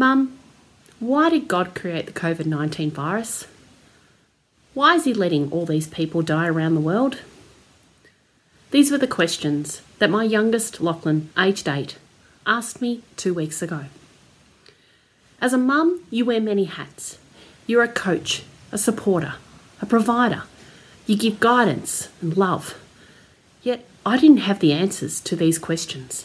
Mum, why did God create the COVID 19 virus? Why is He letting all these people die around the world? These were the questions that my youngest, Lachlan, aged eight, asked me two weeks ago. As a mum, you wear many hats. You're a coach, a supporter, a provider. You give guidance and love. Yet I didn't have the answers to these questions.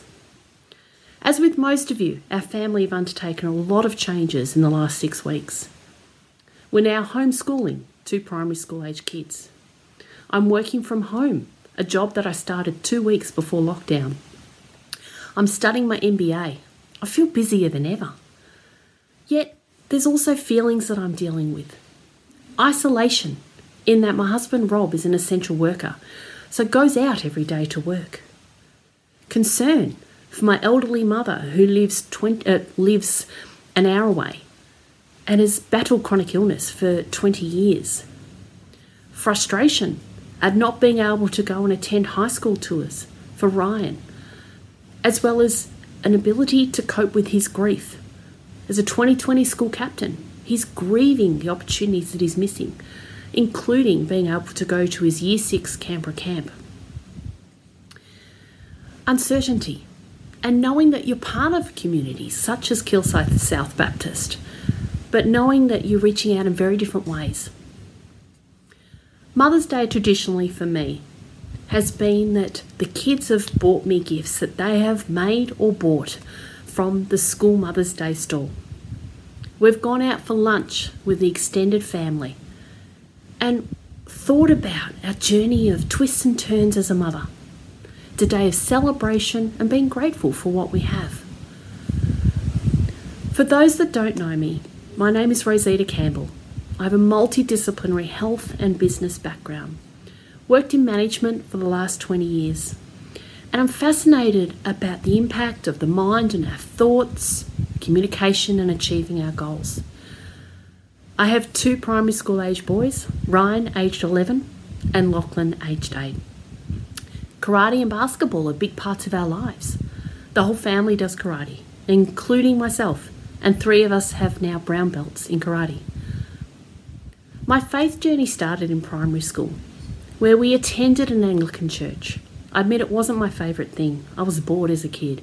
As with most of you, our family have undertaken a lot of changes in the last six weeks. We're now homeschooling two primary school age kids. I'm working from home, a job that I started two weeks before lockdown. I'm studying my MBA. I feel busier than ever. Yet, there's also feelings that I'm dealing with. Isolation, in that my husband Rob is an essential worker, so goes out every day to work. Concern for my elderly mother who lives, 20, uh, lives an hour away and has battled chronic illness for 20 years. Frustration at not being able to go and attend high school tours for Ryan, as well as an ability to cope with his grief. As a 2020 school captain, he's grieving the opportunities that he's missing, including being able to go to his Year 6 Canberra camp. Uncertainty, and knowing that you're part of communities such as Kilsyth South Baptist, but knowing that you're reaching out in very different ways. Mother's Day traditionally for me has been that the kids have bought me gifts that they have made or bought from the school Mother's Day stall. We've gone out for lunch with the extended family and thought about our journey of twists and turns as a mother. It's a day of celebration and being grateful for what we have. For those that don't know me, my name is Rosita Campbell. I have a multidisciplinary health and business background. Worked in management for the last 20 years. And I'm fascinated about the impact of the mind and our thoughts, communication, and achieving our goals. I have two primary school age boys Ryan, aged 11, and Lachlan, aged 8. Karate and basketball are big parts of our lives. The whole family does karate, including myself and three of us have now brown belts in karate. My faith journey started in primary school, where we attended an Anglican church. I admit it wasn't my favourite thing, I was bored as a kid.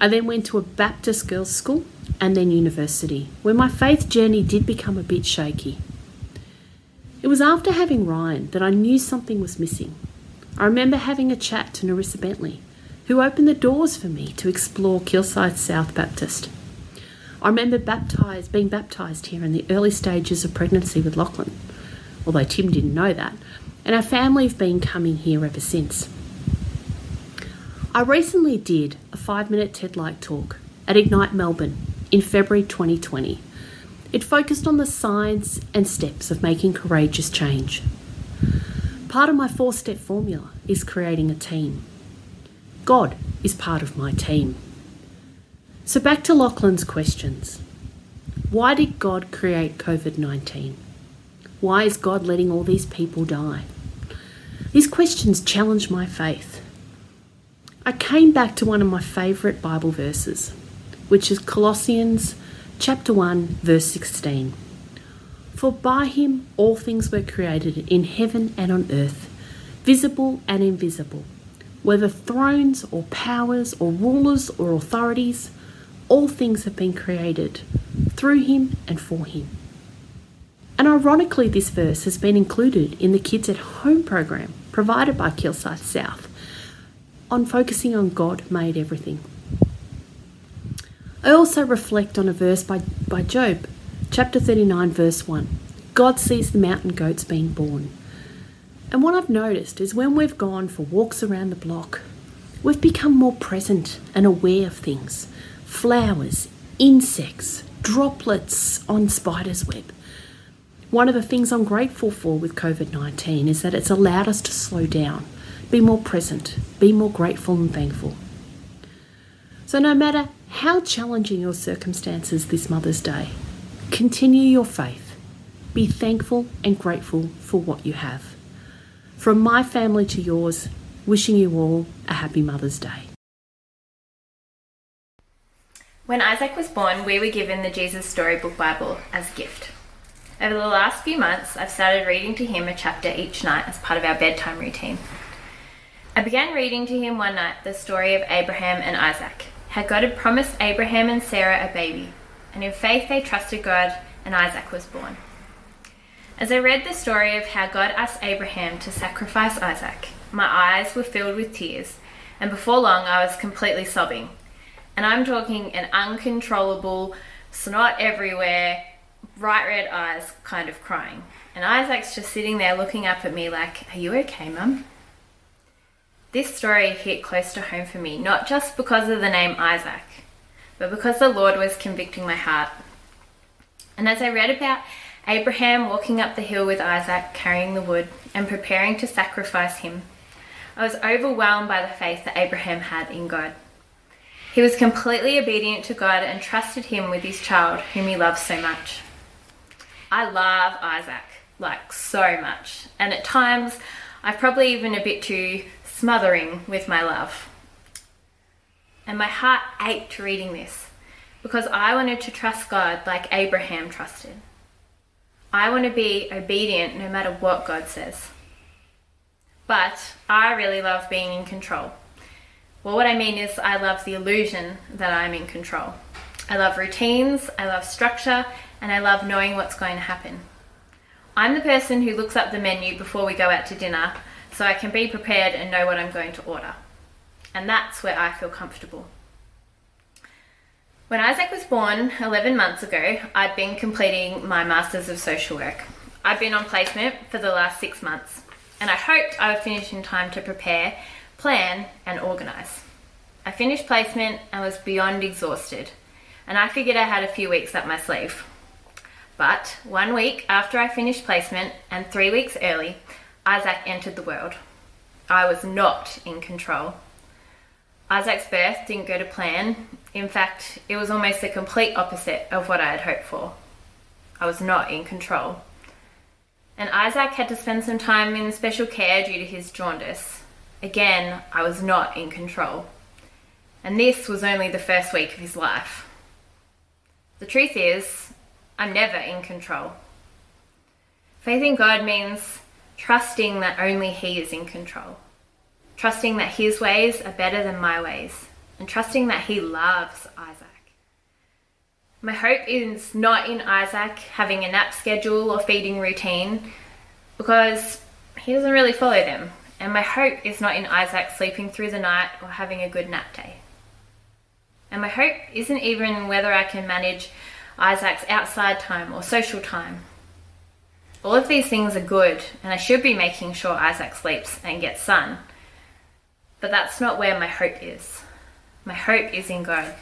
I then went to a Baptist girls' school and then university, where my faith journey did become a bit shaky. It was after having Ryan that I knew something was missing. I remember having a chat to Narissa Bentley, who opened the doors for me to explore Kilsyth South Baptist. I remember baptized, being baptised here in the early stages of pregnancy with Lachlan, although Tim didn't know that, and our family have been coming here ever since. I recently did a five minute TED Like talk at Ignite Melbourne in February 2020. It focused on the science and steps of making courageous change. Part of my four step formula is creating a team. God is part of my team. So, back to Lachlan's questions. Why did God create COVID 19? Why is God letting all these people die? These questions challenge my faith. I came back to one of my favourite Bible verses, which is Colossians chapter 1 verse 16. For by him all things were created in heaven and on earth, visible and invisible, whether thrones or powers or rulers or authorities, all things have been created through him and for him. And ironically, this verse has been included in the Kids at Home program provided by Kilsyth South on focusing on God made everything. I also reflect on a verse by, by Job, chapter 39, verse 1. God sees the mountain goats being born. And what I've noticed is when we've gone for walks around the block, we've become more present and aware of things flowers, insects, droplets on spider's web. One of the things I'm grateful for with COVID 19 is that it's allowed us to slow down, be more present, be more grateful and thankful. So, no matter how challenging your circumstances this Mother's Day, continue your faith. Be thankful and grateful for what you have. From my family to yours, wishing you all a happy Mother's Day. When Isaac was born, we were given the Jesus Storybook Bible as a gift. Over the last few months, I've started reading to him a chapter each night as part of our bedtime routine. I began reading to him one night the story of Abraham and Isaac, how God had promised Abraham and Sarah a baby, and in faith they trusted God, and Isaac was born. As I read the story of how God asked Abraham to sacrifice Isaac, my eyes were filled with tears, and before long I was completely sobbing. And I'm talking an uncontrollable, snot everywhere, bright red eyes kind of crying. And Isaac's just sitting there looking up at me like, Are you okay, Mum? This story hit close to home for me, not just because of the name Isaac, but because the Lord was convicting my heart. And as I read about Abraham walking up the hill with Isaac, carrying the wood, and preparing to sacrifice him, I was overwhelmed by the faith that Abraham had in God. He was completely obedient to God and trusted him with his child, whom he loves so much. I love Isaac, like so much, and at times I've probably even a bit too smothering with my love. And my heart ached reading this because I wanted to trust God like Abraham trusted. I want to be obedient no matter what God says. But I really love being in control. Well, what I mean is, I love the illusion that I'm in control. I love routines, I love structure, and I love knowing what's going to happen. I'm the person who looks up the menu before we go out to dinner so I can be prepared and know what I'm going to order. And that's where I feel comfortable. When Isaac was born 11 months ago, I'd been completing my Masters of Social Work. I'd been on placement for the last six months, and I hoped I would finish in time to prepare, plan, and organise. I finished placement and was beyond exhausted, and I figured I had a few weeks up my sleeve. But one week after I finished placement and three weeks early, Isaac entered the world. I was not in control. Isaac's birth didn't go to plan. In fact, it was almost the complete opposite of what I had hoped for. I was not in control. And Isaac had to spend some time in special care due to his jaundice. Again, I was not in control. And this was only the first week of his life. The truth is, I'm never in control. Faith in God means trusting that only He is in control, trusting that His ways are better than my ways, and trusting that He loves Isaac. My hope is not in Isaac having a nap schedule or feeding routine because he doesn't really follow them. And my hope is not in Isaac sleeping through the night or having a good nap day. And my hope isn't even whether I can manage Isaac's outside time or social time. All of these things are good, and I should be making sure Isaac sleeps and gets sun. But that's not where my hope is. My hope is in God.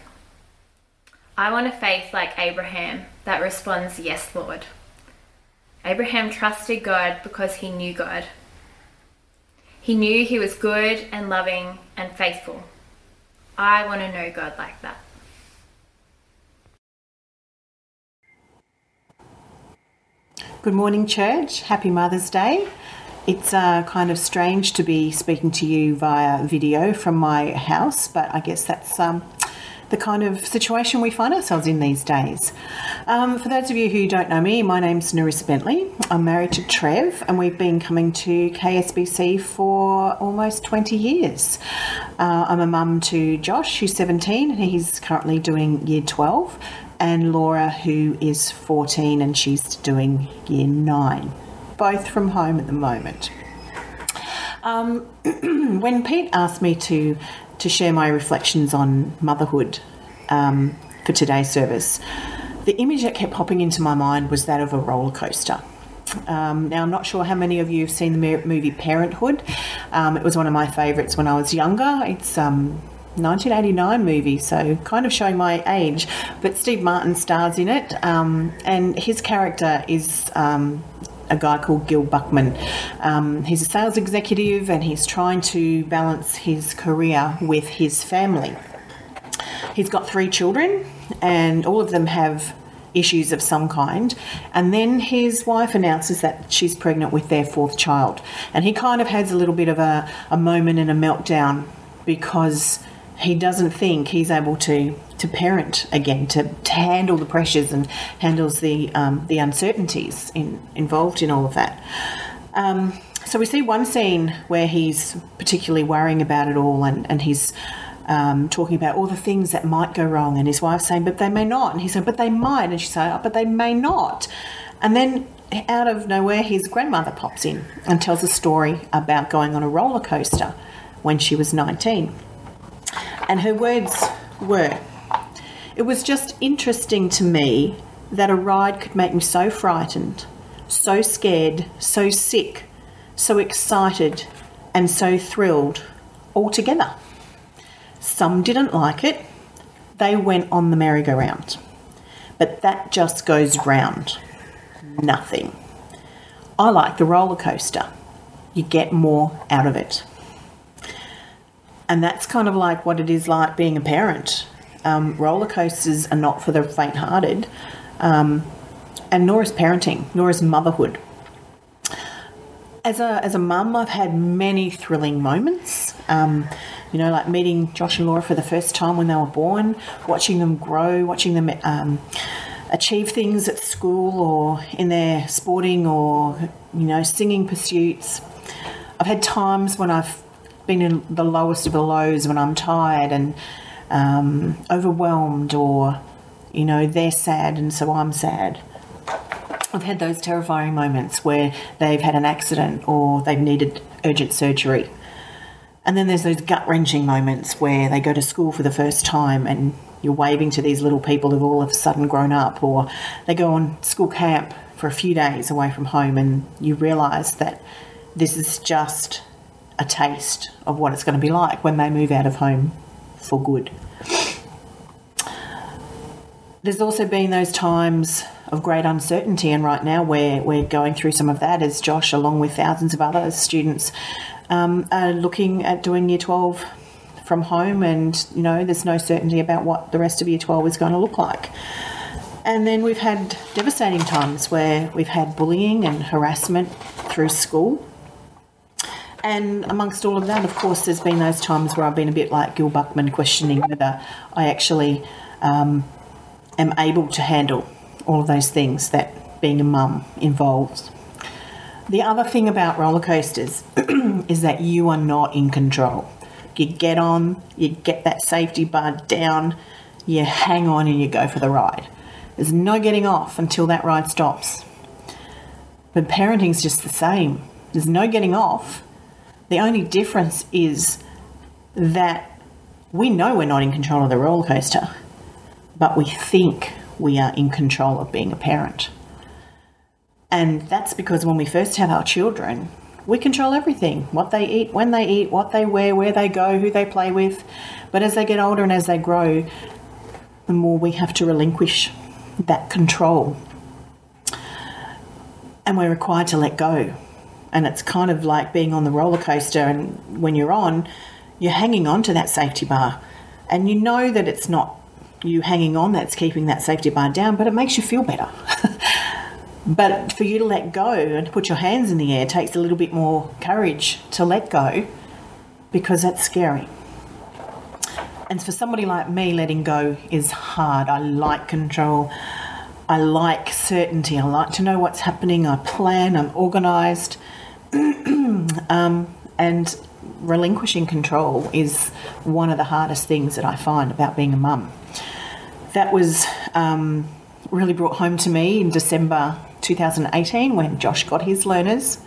I want a faith like Abraham that responds, Yes, Lord. Abraham trusted God because he knew God. He knew he was good and loving and faithful. I want to know God like that. Good morning, church. Happy Mother's Day. It's uh, kind of strange to be speaking to you via video from my house, but I guess that's um, the kind of situation we find ourselves in these days. Um, for those of you who don't know me, my name's Narissa Bentley. I'm married to Trev, and we've been coming to KSBC for almost 20 years. Uh, I'm a mum to Josh, who's 17, and he's currently doing year 12 and Laura, who is 14 and she's doing year nine, both from home at the moment. Um, when Pete asked me to to share my reflections on motherhood um, for today's service, the image that kept popping into my mind was that of a roller coaster. Um, now, I'm not sure how many of you have seen the movie Parenthood. Um, it was one of my favourites when I was younger. It's um, 1989 movie, so kind of showing my age. But Steve Martin stars in it, um, and his character is. Um, a guy called Gil Buckman. Um, he's a sales executive and he's trying to balance his career with his family. He's got three children, and all of them have issues of some kind. And then his wife announces that she's pregnant with their fourth child. And he kind of has a little bit of a, a moment and a meltdown because he doesn't think he's able to to parent again, to, to handle the pressures and handles the um, the uncertainties in, involved in all of that. Um, so we see one scene where he's particularly worrying about it all, and and he's um, talking about all the things that might go wrong, and his wife's saying, "But they may not," and he said, "But they might," and she's saying, oh, "But they may not," and then out of nowhere, his grandmother pops in and tells a story about going on a roller coaster when she was 19. And her words were, It was just interesting to me that a ride could make me so frightened, so scared, so sick, so excited, and so thrilled all together. Some didn't like it, they went on the merry-go-round. But that just goes round nothing. I like the roller coaster. You get more out of it. And that's kind of like what it is like being a parent. Um, roller coasters are not for the faint hearted, um, and nor is parenting, nor is motherhood. As a, as a mum, I've had many thrilling moments. Um, you know, like meeting Josh and Laura for the first time when they were born, watching them grow, watching them um, achieve things at school or in their sporting or you know singing pursuits. I've had times when I've been in the lowest of the lows when I'm tired and um, overwhelmed or you know they're sad and so I'm sad. I've had those terrifying moments where they've had an accident or they've needed urgent surgery. And then there's those gut wrenching moments where they go to school for the first time and you're waving to these little people who've all of a sudden grown up, or they go on school camp for a few days away from home, and you realise that this is just a taste of what it's going to be like when they move out of home for good. There's also been those times of great uncertainty, and right now we're, we're going through some of that as Josh, along with thousands of other students, um, are looking at doing year 12 from home, and you know, there's no certainty about what the rest of year 12 is going to look like. And then we've had devastating times where we've had bullying and harassment through school. And amongst all of that, of course, there's been those times where I've been a bit like Gil Buckman, questioning whether I actually um, am able to handle all of those things that being a mum involves. The other thing about roller coasters is that you are not in control. You get on, you get that safety bar down, you hang on and you go for the ride. There's no getting off until that ride stops. But parenting's just the same. There's no getting off. The only difference is that we know we're not in control of the roller coaster, but we think we are in control of being a parent. And that's because when we first have our children, we control everything what they eat, when they eat, what they wear, where they go, who they play with. But as they get older and as they grow, the more we have to relinquish that control. And we're required to let go. And it's kind of like being on the roller coaster, and when you're on, you're hanging on to that safety bar. And you know that it's not you hanging on that's keeping that safety bar down, but it makes you feel better. But for you to let go and put your hands in the air takes a little bit more courage to let go because that's scary. And for somebody like me, letting go is hard. I like control. I like certainty. I like to know what's happening. I plan. I'm organised. um, and relinquishing control is one of the hardest things that I find about being a mum. That was um, really brought home to me in December 2018 when Josh got his learners.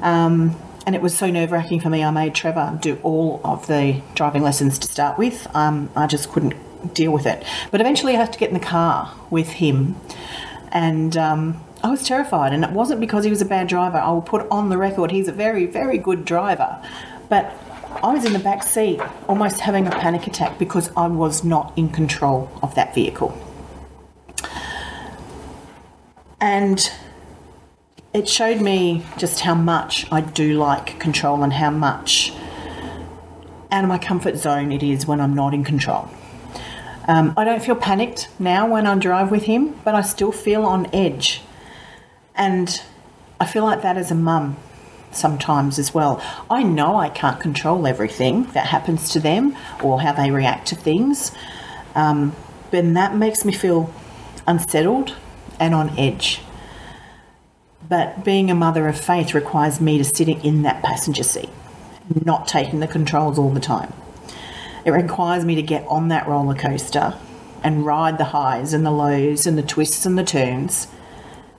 Um, and it was so nerve wracking for me. I made Trevor do all of the driving lessons to start with. Um, I just couldn't deal with it. But eventually, I had to get in the car with him, and um, I was terrified. And it wasn't because he was a bad driver. I will put on the record he's a very, very good driver. But I was in the back seat, almost having a panic attack because I was not in control of that vehicle. And it showed me just how much I do like control and how much out of my comfort zone it is when I'm not in control. Um, I don't feel panicked now when I drive with him, but I still feel on edge. And I feel like that as a mum sometimes as well. I know I can't control everything that happens to them or how they react to things. Um, then that makes me feel unsettled and on edge. But being a mother of faith requires me to sit in that passenger seat, not taking the controls all the time. It requires me to get on that roller coaster and ride the highs and the lows and the twists and the turns,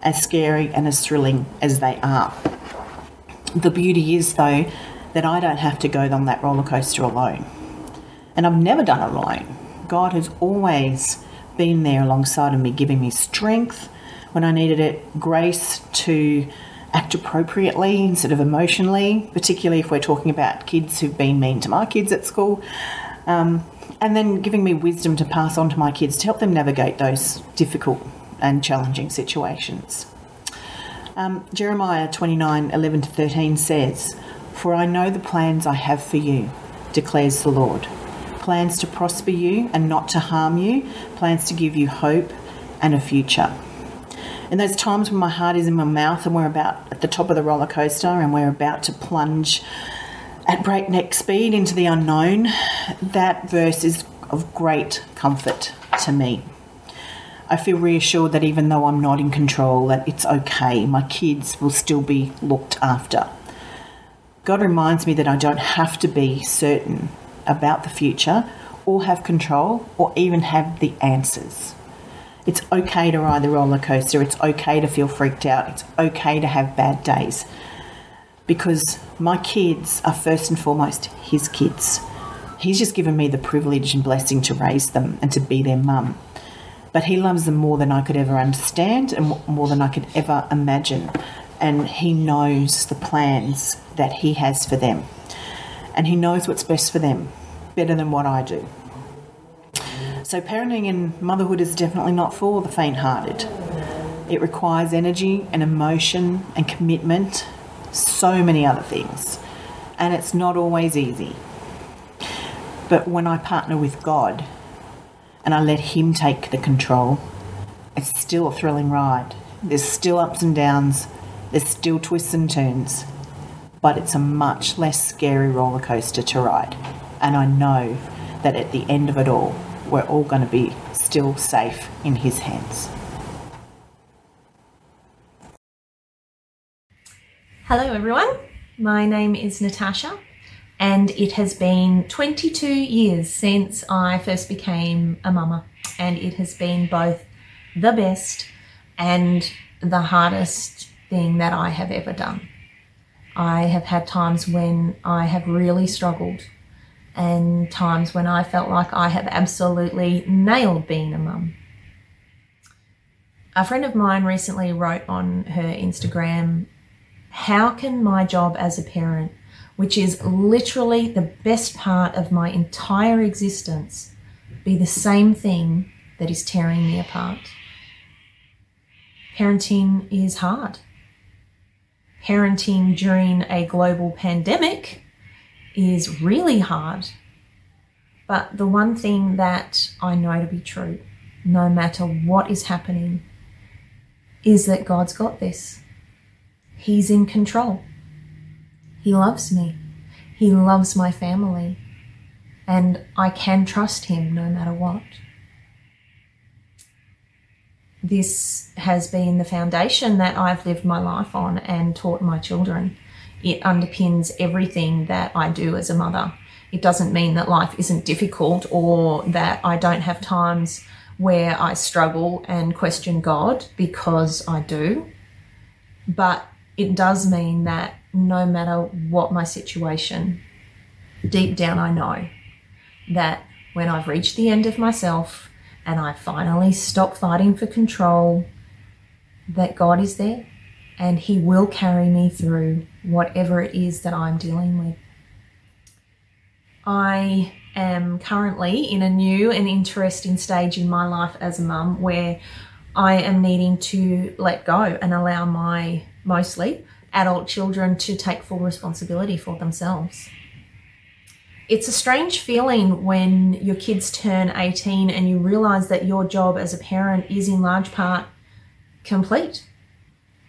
as scary and as thrilling as they are. The beauty is, though, that I don't have to go on that roller coaster alone. And I've never done it alone. God has always been there alongside of me, giving me strength when I needed it, grace to act appropriately instead of emotionally, particularly if we're talking about kids who've been mean to my kids at school. Um, and then giving me wisdom to pass on to my kids to help them navigate those difficult and challenging situations. Um, Jeremiah 29 11 to 13 says, For I know the plans I have for you, declares the Lord plans to prosper you and not to harm you, plans to give you hope and a future. In those times when my heart is in my mouth and we're about at the top of the roller coaster and we're about to plunge at breakneck speed into the unknown, that verse is of great comfort to me. I feel reassured that even though I'm not in control, that it's okay. My kids will still be looked after. God reminds me that I don't have to be certain about the future or have control or even have the answers. It's okay to ride the roller coaster. It's okay to feel freaked out. It's okay to have bad days. Because my kids are first and foremost his kids. He's just given me the privilege and blessing to raise them and to be their mum. But he loves them more than I could ever understand and more than I could ever imagine. And he knows the plans that he has for them and He knows what's best for them better than what I do. So, parenting and motherhood is definitely not for the faint hearted. It requires energy and emotion and commitment, so many other things, and it's not always easy. But when I partner with God and I let Him take the control, it's still a thrilling ride. There's still ups and downs, there's still twists and turns, but it's a much less scary roller coaster to ride. And I know that at the end of it all, we're all going to be still safe in His hands. Hello, everyone. My name is Natasha, and it has been 22 years since I first became a mama, and it has been both the best and the hardest thing that I have ever done. I have had times when I have really struggled and times when I felt like I have absolutely nailed being a mum. A friend of mine recently wrote on her Instagram, How can my job as a parent, which is literally the best part of my entire existence, be the same thing that is tearing me apart? Parenting is hard parenting during a global pandemic is really hard. But the one thing that I know to be true, no matter what is happening, is that God's got this. He's in control. He loves me. He loves my family. And I can trust Him no matter what this has been the foundation that I've lived my life on and taught my children. It underpins everything that I do as a mother. It doesn't mean that life isn't difficult or that I don't have times where I struggle and question God because I do. But it does mean that no matter what my situation, deep down I know that when I've reached the end of myself and I finally stop fighting for control, that God is there and He will carry me through whatever it is that I'm dealing with. I am currently in a new and interesting stage in my life as a mum where I am needing to let go and allow my mostly adult children to take full responsibility for themselves. It's a strange feeling when your kids turn 18 and you realize that your job as a parent is in large part complete.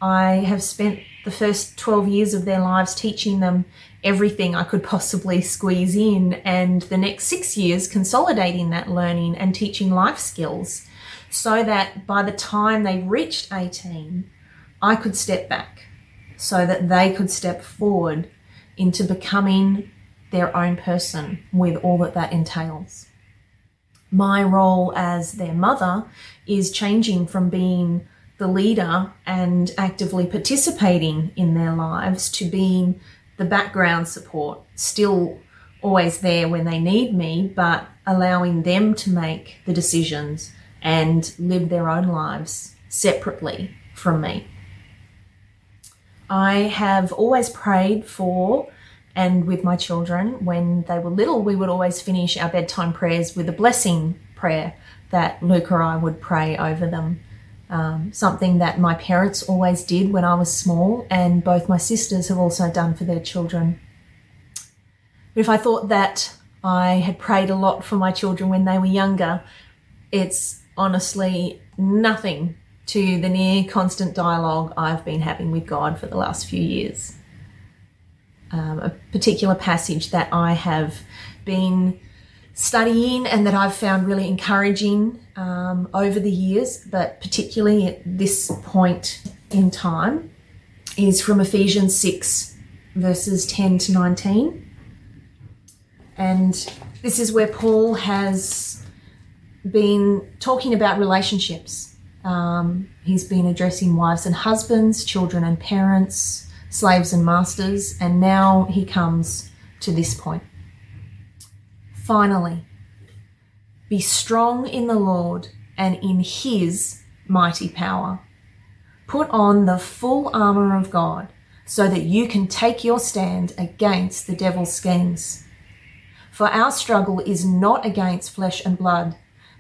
I have spent the first 12 years of their lives teaching them everything I could possibly squeeze in, and the next six years consolidating that learning and teaching life skills so that by the time they reached 18, I could step back so that they could step forward into becoming their own person with all that that entails. My role as their mother is changing from being the leader and actively participating in their lives to being the background support, still always there when they need me, but allowing them to make the decisions and live their own lives separately from me. I have always prayed for, and with my children, when they were little, we would always finish our bedtime prayers with a blessing prayer that Luke or I would pray over them. Um, something that my parents always did when I was small, and both my sisters have also done for their children. But If I thought that I had prayed a lot for my children when they were younger, it's honestly nothing to the near constant dialogue I've been having with God for the last few years. Um, a particular passage that I have been studying and that I've found really encouraging um, over the years, but particularly at this point in time, is from Ephesians 6, verses 10 to 19. And this is where Paul has been talking about relationships. Um, he's been addressing wives and husbands, children and parents, slaves and masters, and now he comes to this point. Finally, be strong in the Lord and in his mighty power. Put on the full armour of God so that you can take your stand against the devil's schemes. For our struggle is not against flesh and blood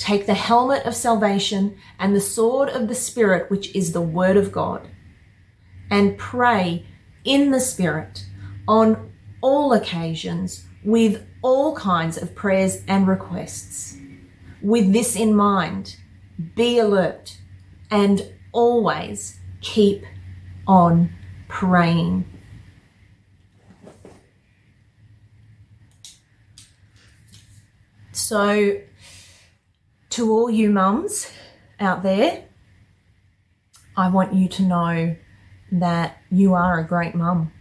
Take the helmet of salvation and the sword of the Spirit, which is the Word of God, and pray in the Spirit on all occasions with all kinds of prayers and requests. With this in mind, be alert and always keep on praying. So, to all you mums out there, I want you to know that you are a great mum.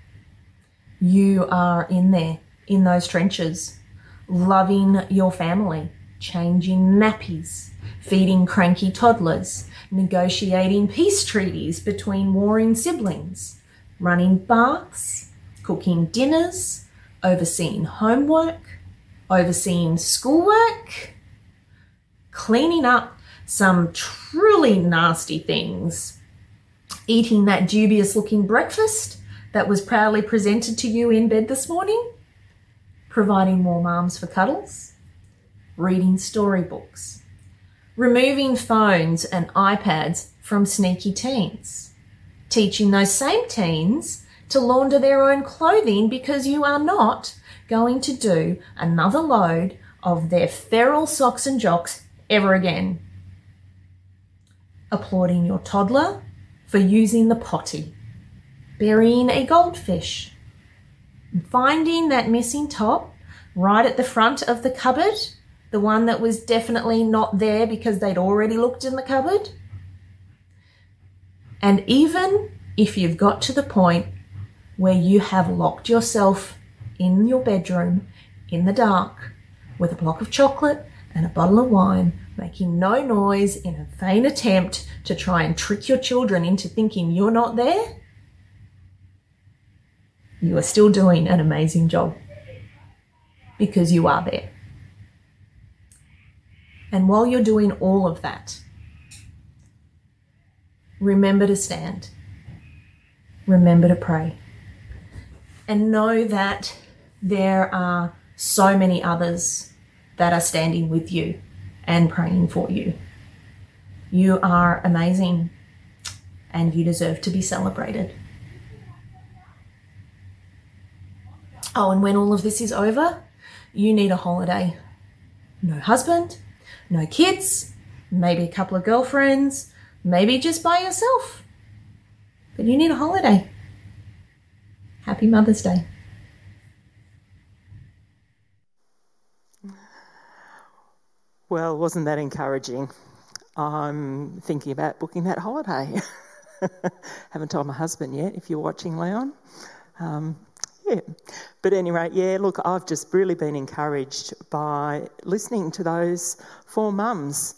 You are in there, in those trenches, loving your family, changing nappies, feeding cranky toddlers, negotiating peace treaties between warring siblings, running baths, cooking dinners, overseeing homework, overseeing schoolwork, cleaning up some truly nasty things, eating that dubious looking breakfast that was proudly presented to you in bed this morning, providing warm arms for cuddles, reading storybooks, removing phones and iPads from sneaky teens, teaching those same teens to launder their own clothing because you are not going to do another load of their feral socks and jocks ever again. Applauding your toddler for using the potty, burying a goldfish, finding that missing top right at the front of the cupboard, the one that was definitely not there because they'd already looked in the cupboard. And even if you've got to the point where you have locked yourself in your bedroom in the dark with a block of chocolate and a bottle of wine, making no noise in a vain attempt to try and trick your children into thinking you're not there, you are still doing an amazing job because you are there. And while you're doing all of that, remember to stand, remember to pray, and know that there are so many others that are standing with you and praying for you. You are amazing and you deserve to be celebrated. Oh, and when all of this is over, you need a holiday. No husband, no kids, maybe a couple of girlfriends, maybe just by yourself. But you need a holiday. Happy Mother's Day. Well, wasn't that encouraging? I'm thinking about booking that holiday. Haven't told my husband yet, if you're watching, Leon. Um, yeah. But anyway, yeah, look, I've just really been encouraged by listening to those four mums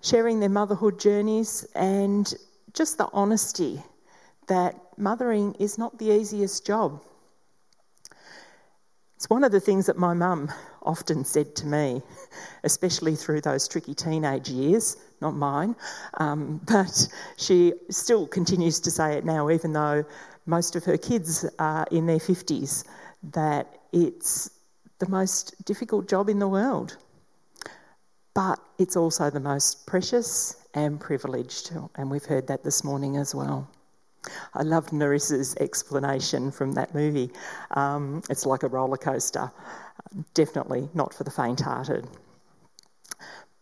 sharing their motherhood journeys and just the honesty that mothering is not the easiest job. It's one of the things that my mum often said to me, especially through those tricky teenage years, not mine, um, but she still continues to say it now, even though most of her kids are in their 50s, that it's the most difficult job in the world. But it's also the most precious and privileged, and we've heard that this morning as well. I loved Narissa's explanation from that movie. Um, it's like a roller coaster, definitely not for the faint hearted.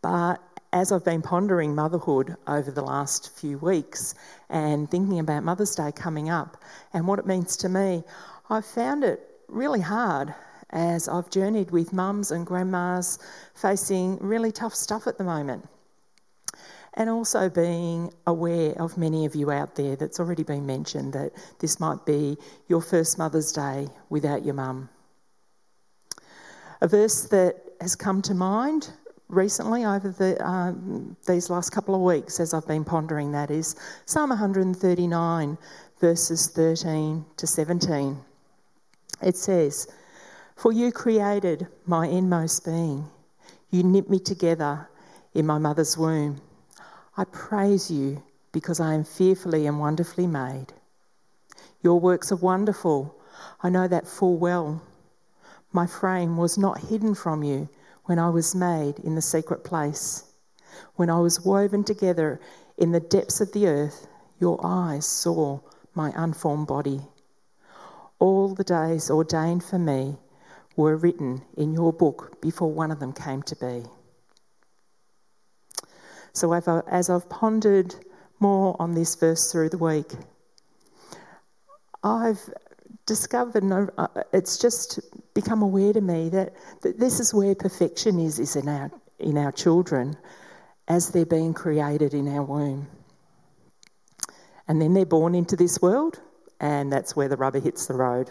But as I've been pondering motherhood over the last few weeks and thinking about Mother's Day coming up and what it means to me, I've found it really hard as I've journeyed with mums and grandmas facing really tough stuff at the moment and also being aware of many of you out there that's already been mentioned that this might be your first Mother's Day without your mum. A verse that has come to mind recently over the, um, these last couple of weeks as I've been pondering that is Psalm 139, verses 13 to 17. It says, For you created my inmost being, you knit me together in my mother's womb. I praise you because I am fearfully and wonderfully made. Your works are wonderful. I know that full well. My frame was not hidden from you when I was made in the secret place. When I was woven together in the depths of the earth, your eyes saw my unformed body. All the days ordained for me were written in your book before one of them came to be. So as I've pondered more on this verse through the week, I've discovered uh, it's just become aware to me that, that this is where perfection is, is in our, in our children as they're being created in our womb. And then they're born into this world, and that's where the rubber hits the road.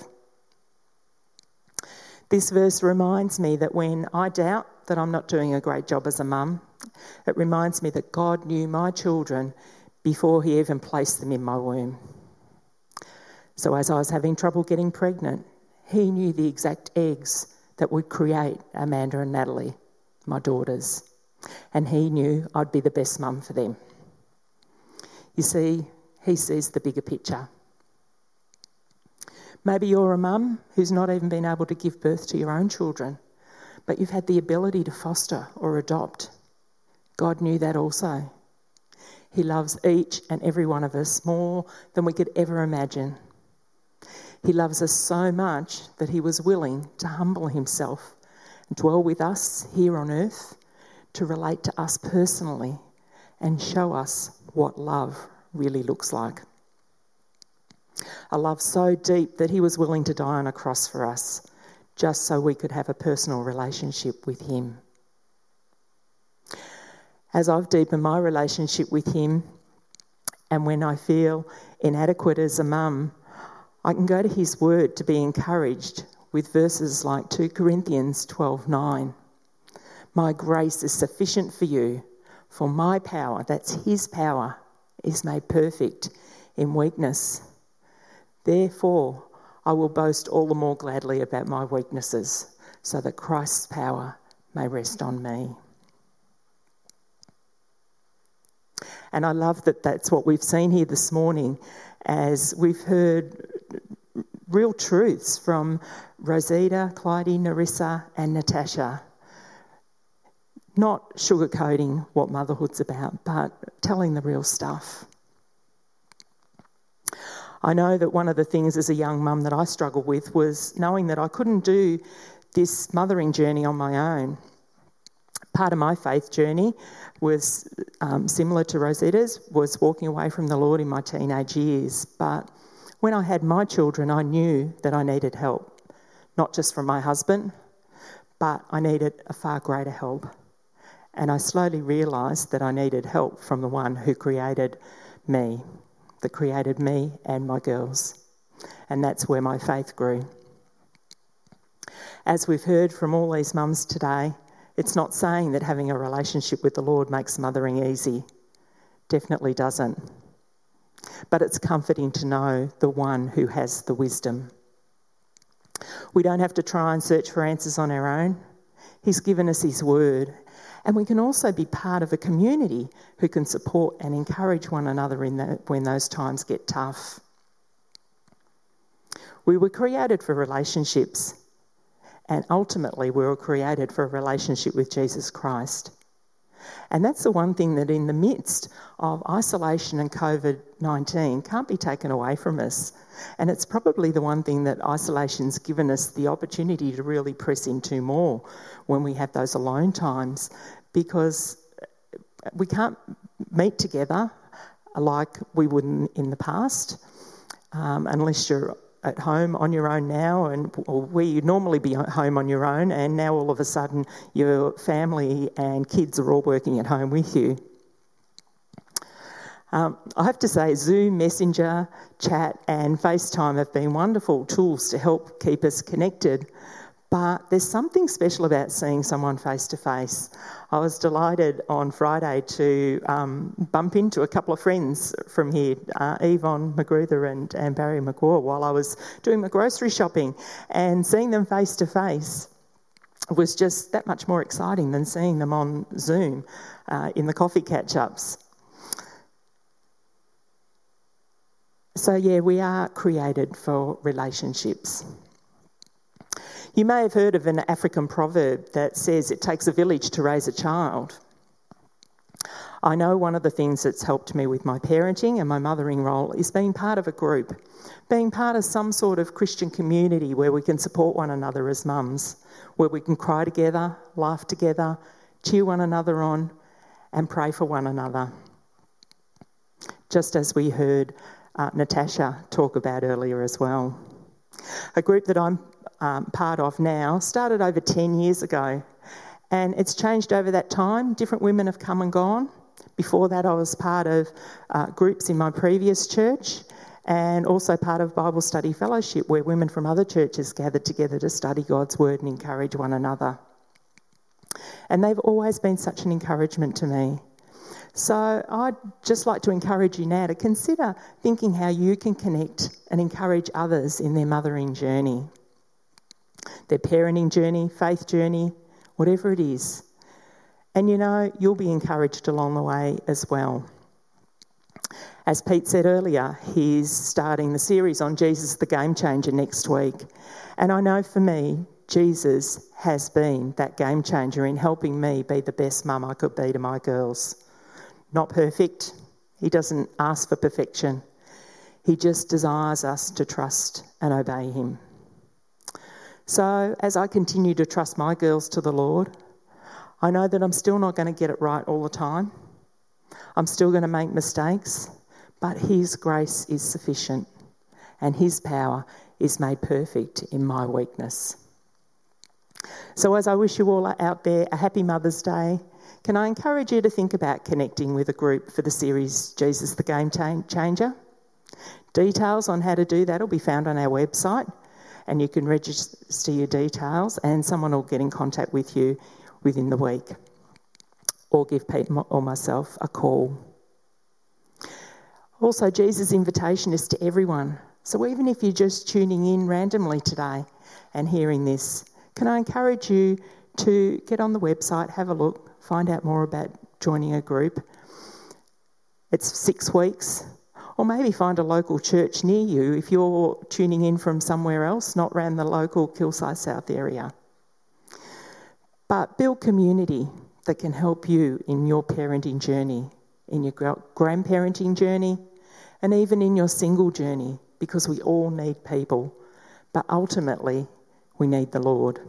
This verse reminds me that when I doubt that I'm not doing a great job as a mum, it reminds me that God knew my children before He even placed them in my womb. So, as I was having trouble getting pregnant, He knew the exact eggs that would create Amanda and Natalie, my daughters, and He knew I'd be the best mum for them. You see, He sees the bigger picture. Maybe you're a mum who's not even been able to give birth to your own children, but you've had the ability to foster or adopt. God knew that also. He loves each and every one of us more than we could ever imagine. He loves us so much that he was willing to humble himself and dwell with us here on earth to relate to us personally and show us what love really looks like. A love so deep that he was willing to die on a cross for us just so we could have a personal relationship with him as I've deepened my relationship with him, and when I feel inadequate as a mum, I can go to his word to be encouraged with verses like 2 Corinthians 12:9. My grace is sufficient for you, for my power, that's his power, is made perfect in weakness. Therefore, I will boast all the more gladly about my weaknesses, so that Christ's power may rest on me. And I love that that's what we've seen here this morning as we've heard real truths from Rosita, Clyde, Narissa, and Natasha. Not sugarcoating what motherhood's about, but telling the real stuff. I know that one of the things as a young mum that I struggled with was knowing that I couldn't do this mothering journey on my own. Part of my faith journey was um, similar to Rosita's, was walking away from the Lord in my teenage years. But when I had my children, I knew that I needed help, not just from my husband, but I needed a far greater help. And I slowly realised that I needed help from the one who created me, that created me and my girls. And that's where my faith grew. As we've heard from all these mums today, it's not saying that having a relationship with the Lord makes mothering easy. Definitely doesn't. But it's comforting to know the one who has the wisdom. We don't have to try and search for answers on our own. He's given us His word. And we can also be part of a community who can support and encourage one another in the, when those times get tough. We were created for relationships. And ultimately, we were created for a relationship with Jesus Christ. And that's the one thing that, in the midst of isolation and COVID 19, can't be taken away from us. And it's probably the one thing that isolation's given us the opportunity to really press into more when we have those alone times because we can't meet together like we would in, the past um, unless you're at home on your own now, and where you'd normally be at home on your own, and now all of a sudden your family and kids are all working at home with you. Um, I have to say, Zoom, Messenger, chat, and FaceTime have been wonderful tools to help keep us connected. But there's something special about seeing someone face to face. I was delighted on Friday to um, bump into a couple of friends from here, uh, Yvonne Magruder and, and Barry McGaw, while I was doing my grocery shopping, and seeing them face to face was just that much more exciting than seeing them on Zoom uh, in the coffee catch ups. So, yeah, we are created for relationships. You may have heard of an African proverb that says it takes a village to raise a child. I know one of the things that's helped me with my parenting and my mothering role is being part of a group, being part of some sort of Christian community where we can support one another as mums, where we can cry together, laugh together, cheer one another on, and pray for one another. Just as we heard uh, Natasha talk about earlier as well. A group that I'm um, part of now started over 10 years ago. And it's changed over that time. Different women have come and gone. Before that, I was part of uh, groups in my previous church and also part of Bible Study Fellowship, where women from other churches gathered together to study God's Word and encourage one another. And they've always been such an encouragement to me. So I'd just like to encourage you now to consider thinking how you can connect and encourage others in their mothering journey their parenting journey, faith journey, whatever it is. And you know, you'll be encouraged along the way as well. As Pete said earlier, he's starting the series on Jesus the Game Changer next week. And I know for me, Jesus has been that game changer in helping me be the best mum I could be to my girls. Not perfect, he doesn't ask for perfection, he just desires us to trust and obey him. So, as I continue to trust my girls to the Lord, I know that I'm still not going to get it right all the time. I'm still going to make mistakes, but His grace is sufficient and His power is made perfect in my weakness. So, as I wish you all out there a happy Mother's Day, can I encourage you to think about connecting with a group for the series Jesus the Game Changer? Details on how to do that will be found on our website, and you can register your details, and someone will get in contact with you within the week or give Pete or myself a call. Also, Jesus' invitation is to everyone. So even if you're just tuning in randomly today and hearing this, can I encourage you to get on the website, have a look, find out more about joining a group? It's six weeks, or maybe find a local church near you if you're tuning in from somewhere else, not around the local Kilsyth South area. But build community that can help you in your parenting journey, in your grandparenting journey, and even in your single journey, because we all need people. But ultimately, we need the Lord.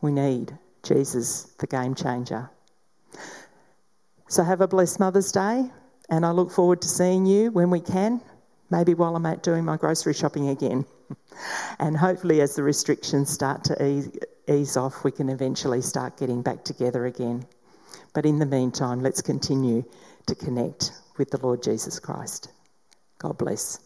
We need Jesus, the game changer. So, have a blessed Mother's Day. And I look forward to seeing you when we can, maybe while I'm out doing my grocery shopping again. and hopefully, as the restrictions start to ease, ease off, we can eventually start getting back together again. But in the meantime, let's continue to connect with the Lord Jesus Christ. God bless.